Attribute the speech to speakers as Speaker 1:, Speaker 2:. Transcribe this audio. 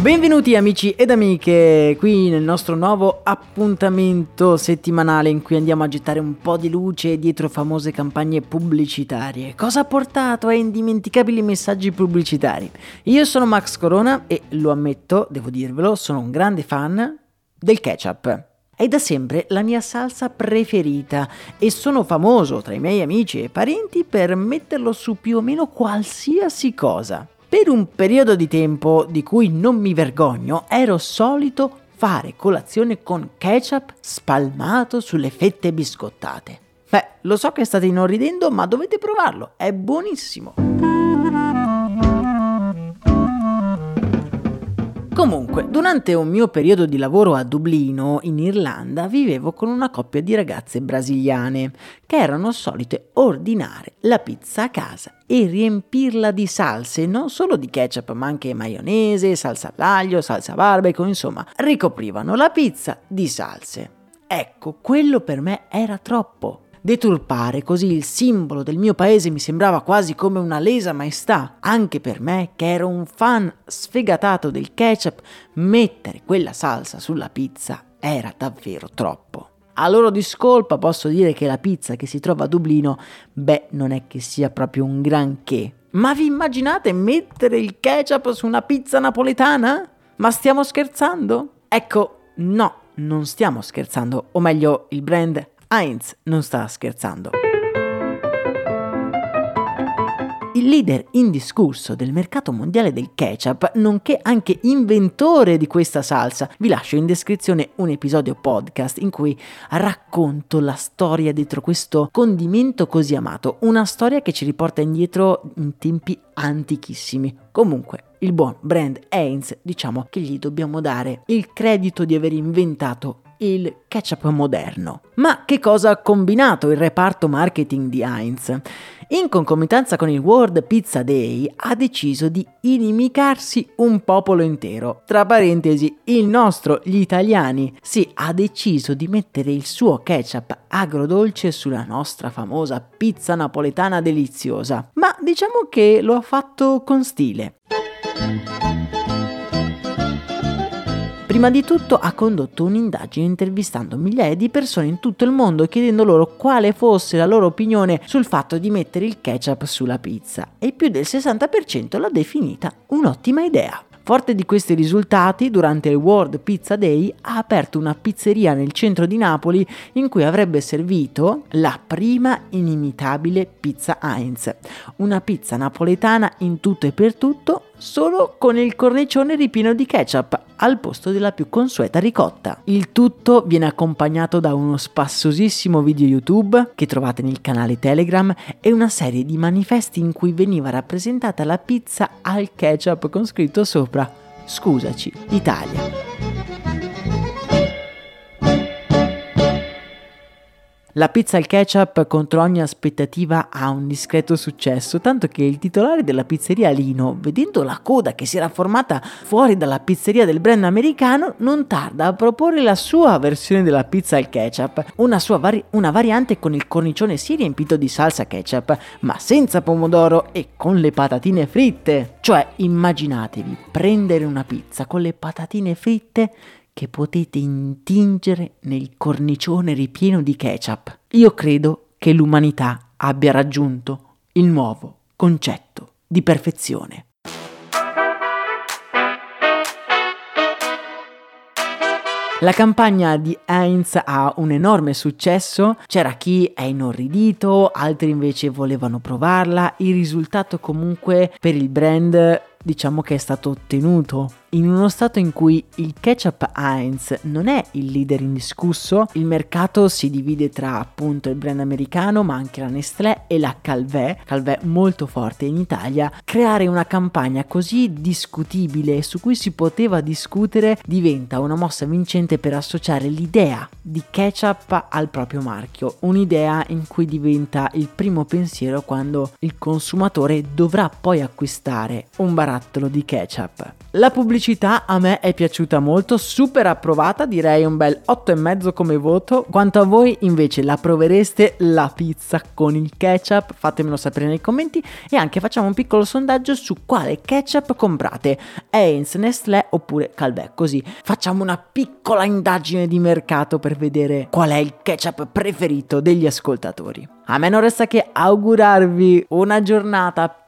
Speaker 1: Benvenuti amici ed amiche qui nel nostro nuovo appuntamento settimanale in cui andiamo a gettare un po' di luce dietro famose campagne pubblicitarie. Cosa ha portato a indimenticabili messaggi pubblicitari? Io sono Max Corona e lo ammetto, devo dirvelo, sono un grande fan del ketchup. È da sempre la mia salsa preferita e sono famoso tra i miei amici e parenti per metterlo su più o meno qualsiasi cosa. Per un periodo di tempo di cui non mi vergogno, ero solito fare colazione con ketchup spalmato sulle fette biscottate. Beh, lo so che state inorridendo, ma dovete provarlo, è buonissimo. Comunque, durante un mio periodo di lavoro a Dublino, in Irlanda, vivevo con una coppia di ragazze brasiliane che erano solite ordinare la pizza a casa e riempirla di salse, non solo di ketchup, ma anche maionese, salsa all'aglio, salsa barbecue, insomma, ricoprivano la pizza di salse. Ecco, quello per me era troppo. Deturpare così il simbolo del mio paese mi sembrava quasi come una lesa maestà, anche per me che ero un fan sfegatato del ketchup, mettere quella salsa sulla pizza era davvero troppo. A loro discolpa posso dire che la pizza che si trova a Dublino, beh, non è che sia proprio un granché. Ma vi immaginate mettere il ketchup su una pizza napoletana? Ma stiamo scherzando? Ecco, no, non stiamo scherzando, o meglio, il brand Heinz non sta scherzando. Il leader indiscusso del mercato mondiale del ketchup, nonché anche inventore di questa salsa, vi lascio in descrizione un episodio podcast in cui racconto la storia dietro questo condimento così amato, una storia che ci riporta indietro in tempi antichissimi. Comunque, il buon brand Heinz, diciamo che gli dobbiamo dare il credito di aver inventato il ketchup moderno. Ma che cosa ha combinato il reparto marketing di Heinz? In concomitanza con il World Pizza Day ha deciso di inimicarsi un popolo intero. Tra parentesi, il nostro, gli italiani, sì, ha deciso di mettere il suo ketchup agrodolce sulla nostra famosa pizza napoletana deliziosa. Ma diciamo che lo ha fatto con stile. Prima di tutto ha condotto un'indagine intervistando migliaia di persone in tutto il mondo chiedendo loro quale fosse la loro opinione sul fatto di mettere il ketchup sulla pizza. E più del 60% l'ha definita un'ottima idea. Forte di questi risultati, durante il World Pizza Day ha aperto una pizzeria nel centro di Napoli in cui avrebbe servito la prima inimitabile pizza Heinz, una pizza napoletana in tutto e per tutto solo con il cornicione ripieno di ketchup al posto della più consueta ricotta. Il tutto viene accompagnato da uno spassosissimo video YouTube che trovate nel canale Telegram e una serie di manifesti in cui veniva rappresentata la pizza al ketchup con scritto sopra Scusaci, Italia. La pizza al ketchup contro ogni aspettativa ha un discreto successo, tanto che il titolare della pizzeria Lino, vedendo la coda che si era formata fuori dalla pizzeria del brand americano, non tarda a proporre la sua versione della pizza al ketchup, una, vari- una variante con il cornicione sì riempito di salsa ketchup, ma senza pomodoro e con le patatine fritte. Cioè, immaginatevi prendere una pizza con le patatine fritte che potete intingere nel cornicione ripieno di ketchup. Io credo che l'umanità abbia raggiunto il nuovo concetto di perfezione. La campagna di Heinz ha un enorme successo, c'era chi è inorridito, altri invece volevano provarla, il risultato comunque per il brand diciamo che è stato ottenuto. In uno stato in cui il ketchup Heinz non è il leader indiscusso, il mercato si divide tra appunto il brand americano ma anche la Nestlé e la Calvé, Calvé molto forte in Italia, creare una campagna così discutibile su cui si poteva discutere diventa una mossa vincente per associare l'idea di ketchup al proprio marchio, un'idea in cui diventa il primo pensiero quando il consumatore dovrà poi acquistare un barattolo di ketchup. La pubblicità a me è piaciuta molto, super approvata, direi un bel 8,5 come voto. Quanto a voi invece la provereste la pizza con il ketchup? Fatemelo sapere nei commenti e anche facciamo un piccolo sondaggio su quale ketchup comprate, Heinz, Nestlé oppure Calvé, così facciamo una piccola indagine di mercato per vedere qual è il ketchup preferito degli ascoltatori. A me non resta che augurarvi una giornata